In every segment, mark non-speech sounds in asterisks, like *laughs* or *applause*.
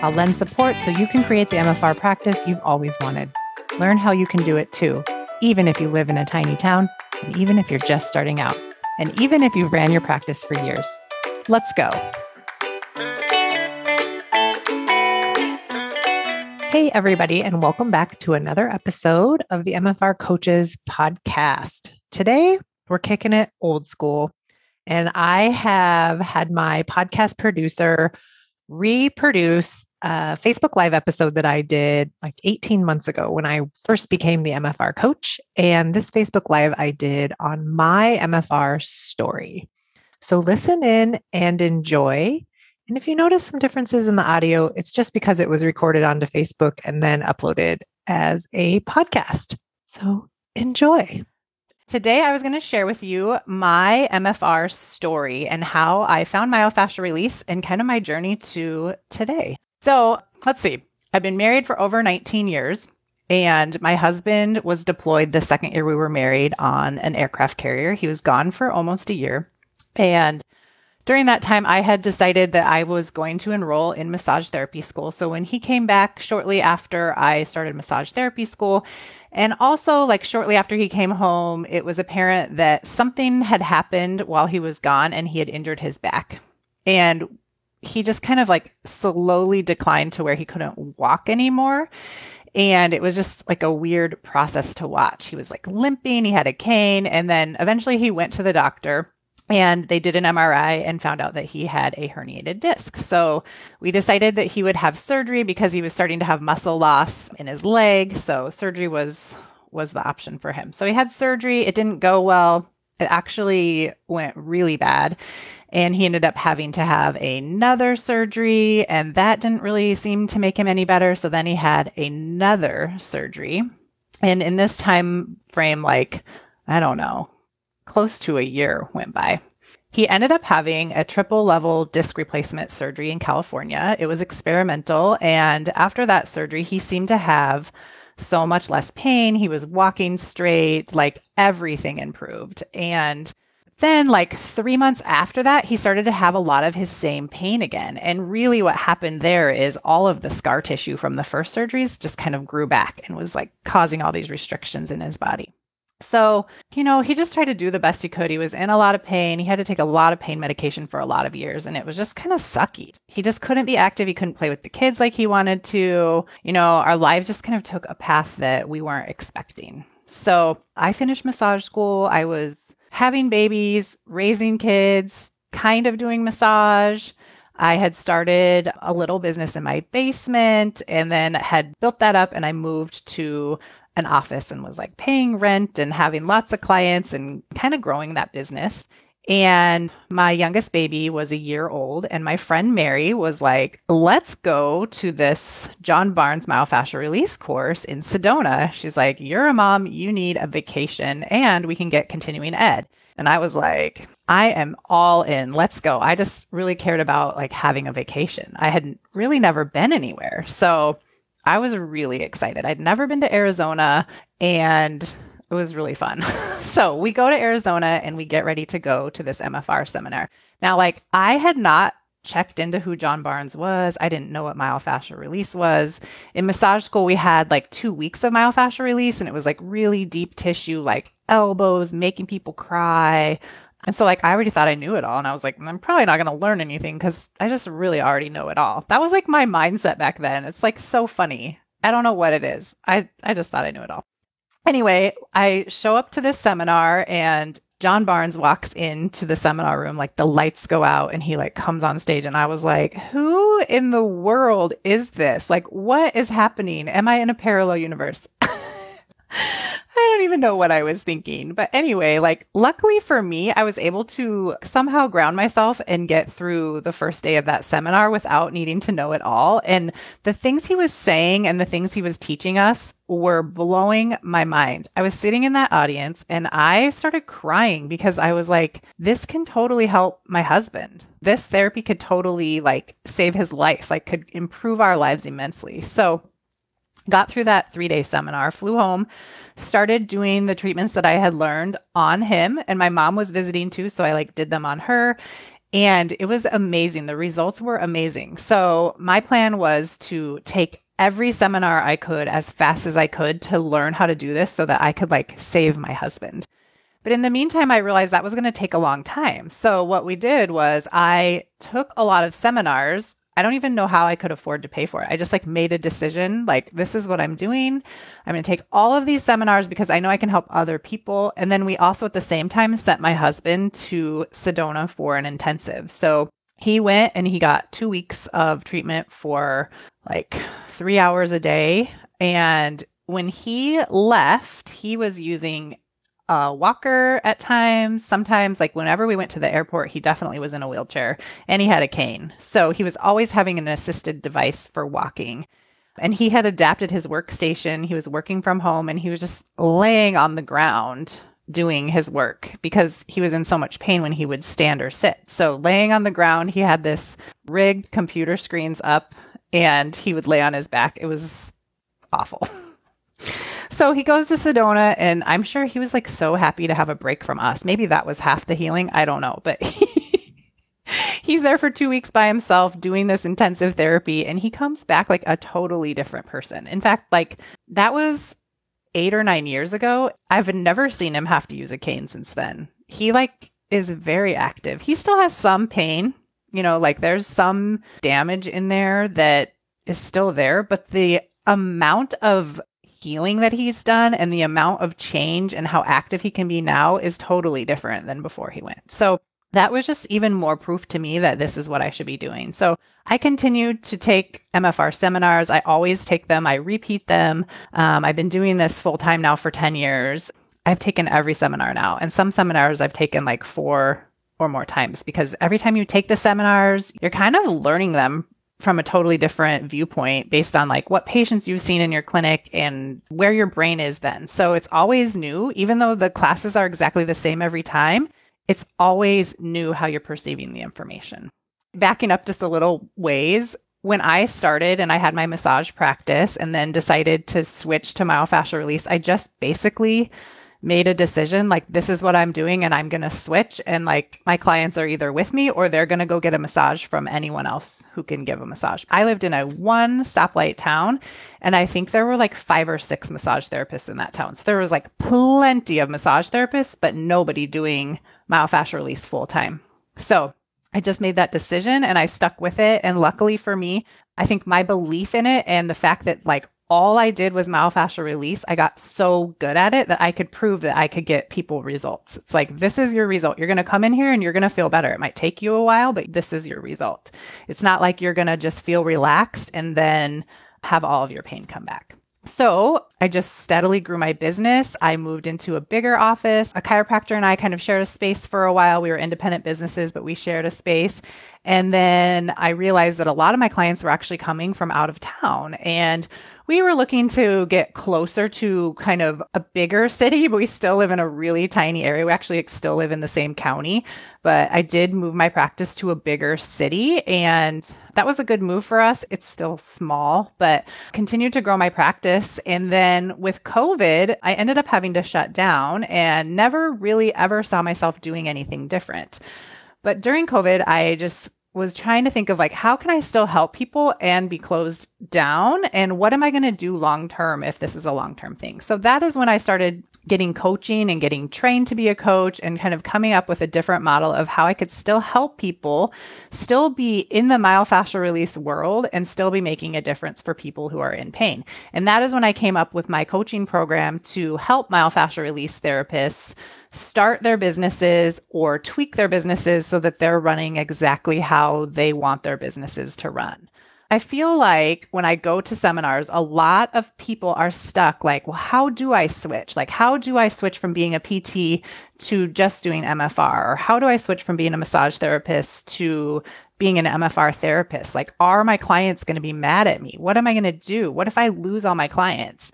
I'll lend support so you can create the MFR practice you've always wanted. Learn how you can do it too, even if you live in a tiny town, and even if you're just starting out, and even if you've ran your practice for years. Let's go. Hey, everybody, and welcome back to another episode of the MFR Coaches Podcast. Today, we're kicking it old school, and I have had my podcast producer reproduce a Facebook Live episode that I did like 18 months ago when I first became the MFR coach. And this Facebook Live I did on my MFR story. So listen in and enjoy. And if you notice some differences in the audio, it's just because it was recorded onto Facebook and then uploaded as a podcast. So enjoy. Today, I was going to share with you my MFR story and how I found myofascial release and kind of my journey to today. So let's see. I've been married for over 19 years, and my husband was deployed the second year we were married on an aircraft carrier. He was gone for almost a year. And during that time, I had decided that I was going to enroll in massage therapy school. So when he came back shortly after I started massage therapy school, and also like shortly after he came home, it was apparent that something had happened while he was gone and he had injured his back. And he just kind of like slowly declined to where he couldn't walk anymore. And it was just like a weird process to watch. He was like limping, he had a cane, and then eventually he went to the doctor and they did an MRI and found out that he had a herniated disc. So we decided that he would have surgery because he was starting to have muscle loss in his leg. So surgery was was the option for him. So he had surgery. It didn't go well. It actually went really bad. And he ended up having to have another surgery, and that didn't really seem to make him any better. So then he had another surgery. And in this time frame, like, I don't know, close to a year went by. He ended up having a triple level disc replacement surgery in California. It was experimental. And after that surgery, he seemed to have so much less pain. He was walking straight, like everything improved. And then, like three months after that, he started to have a lot of his same pain again. And really, what happened there is all of the scar tissue from the first surgeries just kind of grew back and was like causing all these restrictions in his body. So, you know, he just tried to do the best he could. He was in a lot of pain. He had to take a lot of pain medication for a lot of years, and it was just kind of sucky. He just couldn't be active. He couldn't play with the kids like he wanted to. You know, our lives just kind of took a path that we weren't expecting. So, I finished massage school. I was having babies, raising kids, kind of doing massage. I had started a little business in my basement and then had built that up and I moved to an office and was like paying rent and having lots of clients and kind of growing that business. And my youngest baby was a year old, and my friend Mary was like, Let's go to this John Barnes myofascial release course in Sedona. She's like, You're a mom, you need a vacation, and we can get continuing ed. And I was like, I am all in. Let's go. I just really cared about like having a vacation. I had really never been anywhere. So I was really excited. I'd never been to Arizona and it was really fun. *laughs* so we go to Arizona and we get ready to go to this MFR seminar. Now, like I had not checked into who John Barnes was. I didn't know what myofascial release was. In massage school, we had like two weeks of myofascial release, and it was like really deep tissue, like elbows, making people cry. And so, like, I already thought I knew it all. And I was like, mm, I'm probably not going to learn anything because I just really already know it all. That was like my mindset back then. It's like so funny. I don't know what it is. I, I just thought I knew it all. Anyway, I show up to this seminar and John Barnes walks into the seminar room, like the lights go out and he like comes on stage. And I was like, who in the world is this? Like, what is happening? Am I in a parallel universe? Don't even know what I was thinking. But anyway, like, luckily for me, I was able to somehow ground myself and get through the first day of that seminar without needing to know it all. And the things he was saying and the things he was teaching us were blowing my mind. I was sitting in that audience and I started crying because I was like, this can totally help my husband. This therapy could totally like save his life, like could improve our lives immensely. So got through that three day seminar, flew home, started doing the treatments that I had learned on him. And my mom was visiting too. So I like did them on her. And it was amazing. The results were amazing. So my plan was to take every seminar I could as fast as I could to learn how to do this so that I could like save my husband. But in the meantime, I realized that was going to take a long time. So what we did was I took a lot of seminars. I don't even know how I could afford to pay for it. I just like made a decision like this is what I'm doing. I'm going to take all of these seminars because I know I can help other people. And then we also at the same time sent my husband to Sedona for an intensive. So he went and he got 2 weeks of treatment for like three hours a day. And when he left, he was using a walker at times. Sometimes, like whenever we went to the airport, he definitely was in a wheelchair and he had a cane. So he was always having an assisted device for walking. And he had adapted his workstation. He was working from home and he was just laying on the ground doing his work because he was in so much pain when he would stand or sit. So laying on the ground, he had this rigged computer screens up and he would lay on his back. It was awful. *laughs* so he goes to Sedona, and I'm sure he was like so happy to have a break from us. Maybe that was half the healing. I don't know, but *laughs* he's there for two weeks by himself doing this intensive therapy, and he comes back like a totally different person. In fact, like that was eight or nine years ago. I've never seen him have to use a cane since then. He like is very active. He still has some pain you know, like there's some damage in there that is still there, but the amount of healing that he's done and the amount of change and how active he can be now is totally different than before he went. So that was just even more proof to me that this is what I should be doing. So I continued to take MFR seminars. I always take them, I repeat them. Um, I've been doing this full time now for 10 years. I've taken every seminar now, and some seminars I've taken like four or more times because every time you take the seminars, you're kind of learning them from a totally different viewpoint based on like what patients you've seen in your clinic and where your brain is then. So it's always new, even though the classes are exactly the same every time, it's always new how you're perceiving the information. Backing up just a little ways, when I started and I had my massage practice and then decided to switch to myofascial release, I just basically made a decision like this is what I'm doing and I'm going to switch and like my clients are either with me or they're going to go get a massage from anyone else who can give a massage. I lived in a one stoplight town and I think there were like five or six massage therapists in that town. So there was like plenty of massage therapists but nobody doing myofascial release full time. So I just made that decision and I stuck with it and luckily for me, I think my belief in it and the fact that like all I did was myofascial release. I got so good at it that I could prove that I could get people results. It's like, this is your result. You're going to come in here and you're going to feel better. It might take you a while, but this is your result. It's not like you're going to just feel relaxed and then have all of your pain come back. So I just steadily grew my business. I moved into a bigger office. A chiropractor and I kind of shared a space for a while. We were independent businesses, but we shared a space. And then I realized that a lot of my clients were actually coming from out of town. And we were looking to get closer to kind of a bigger city, but we still live in a really tiny area. We actually still live in the same county, but I did move my practice to a bigger city and that was a good move for us. It's still small, but continued to grow my practice. And then with COVID, I ended up having to shut down and never really ever saw myself doing anything different. But during COVID, I just was trying to think of like how can I still help people and be closed down and what am I going to do long term if this is a long term thing. So that is when I started getting coaching and getting trained to be a coach and kind of coming up with a different model of how I could still help people still be in the myofascial release world and still be making a difference for people who are in pain. And that is when I came up with my coaching program to help myofascial release therapists start their businesses or tweak their businesses so that they're running exactly how they want their businesses to run. I feel like when I go to seminars, a lot of people are stuck like, well, how do I switch? Like, how do I switch from being a PT to just doing MFR? Or how do I switch from being a massage therapist to being an MFR therapist? Like, are my clients going to be mad at me? What am I going to do? What if I lose all my clients?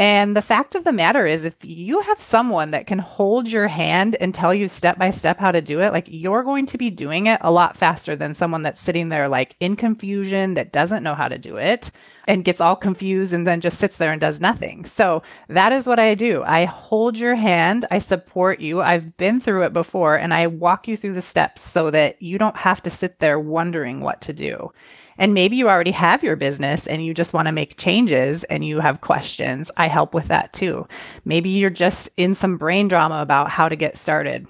And the fact of the matter is, if you have someone that can hold your hand and tell you step by step how to do it, like you're going to be doing it a lot faster than someone that's sitting there like in confusion that doesn't know how to do it and gets all confused and then just sits there and does nothing. So that is what I do. I hold your hand, I support you. I've been through it before and I walk you through the steps so that you don't have to sit there wondering what to do. And maybe you already have your business and you just want to make changes and you have questions. I help with that too. Maybe you're just in some brain drama about how to get started.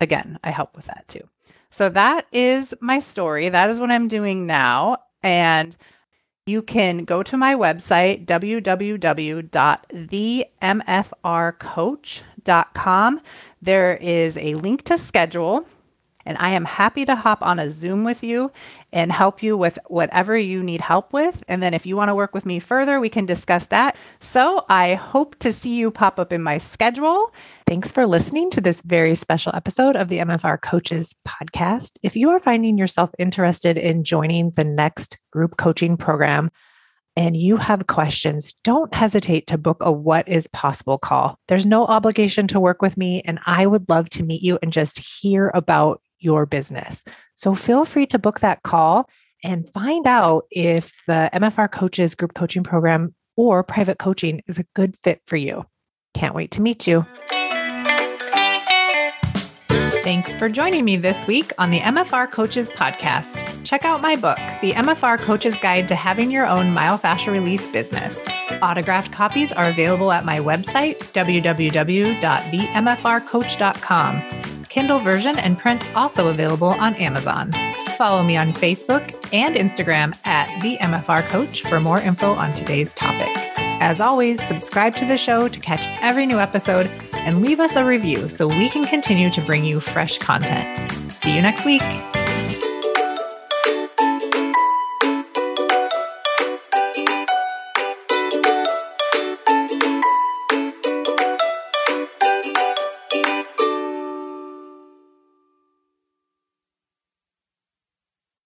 Again, I help with that too. So that is my story. That is what I'm doing now. And you can go to my website, www.themfrcoach.com. There is a link to schedule. And I am happy to hop on a Zoom with you and help you with whatever you need help with. And then if you want to work with me further, we can discuss that. So I hope to see you pop up in my schedule. Thanks for listening to this very special episode of the MFR Coaches podcast. If you are finding yourself interested in joining the next group coaching program, and you have questions, don't hesitate to book a What is Possible call. There's no obligation to work with me, and I would love to meet you and just hear about your business. So feel free to book that call and find out if the MFR Coaches group coaching program or private coaching is a good fit for you. Can't wait to meet you. Thanks for joining me this week on the MFR Coaches Podcast. Check out my book, The MFR Coaches Guide to Having Your Own Myofascial Release Business. Autographed copies are available at my website, www.themfrcoach.com. Kindle version and print also available on Amazon. Follow me on Facebook and Instagram at the MFR Coach for more info on today's topic. As always, subscribe to the show to catch every new episode and leave us a review so we can continue to bring you fresh content. See you next week.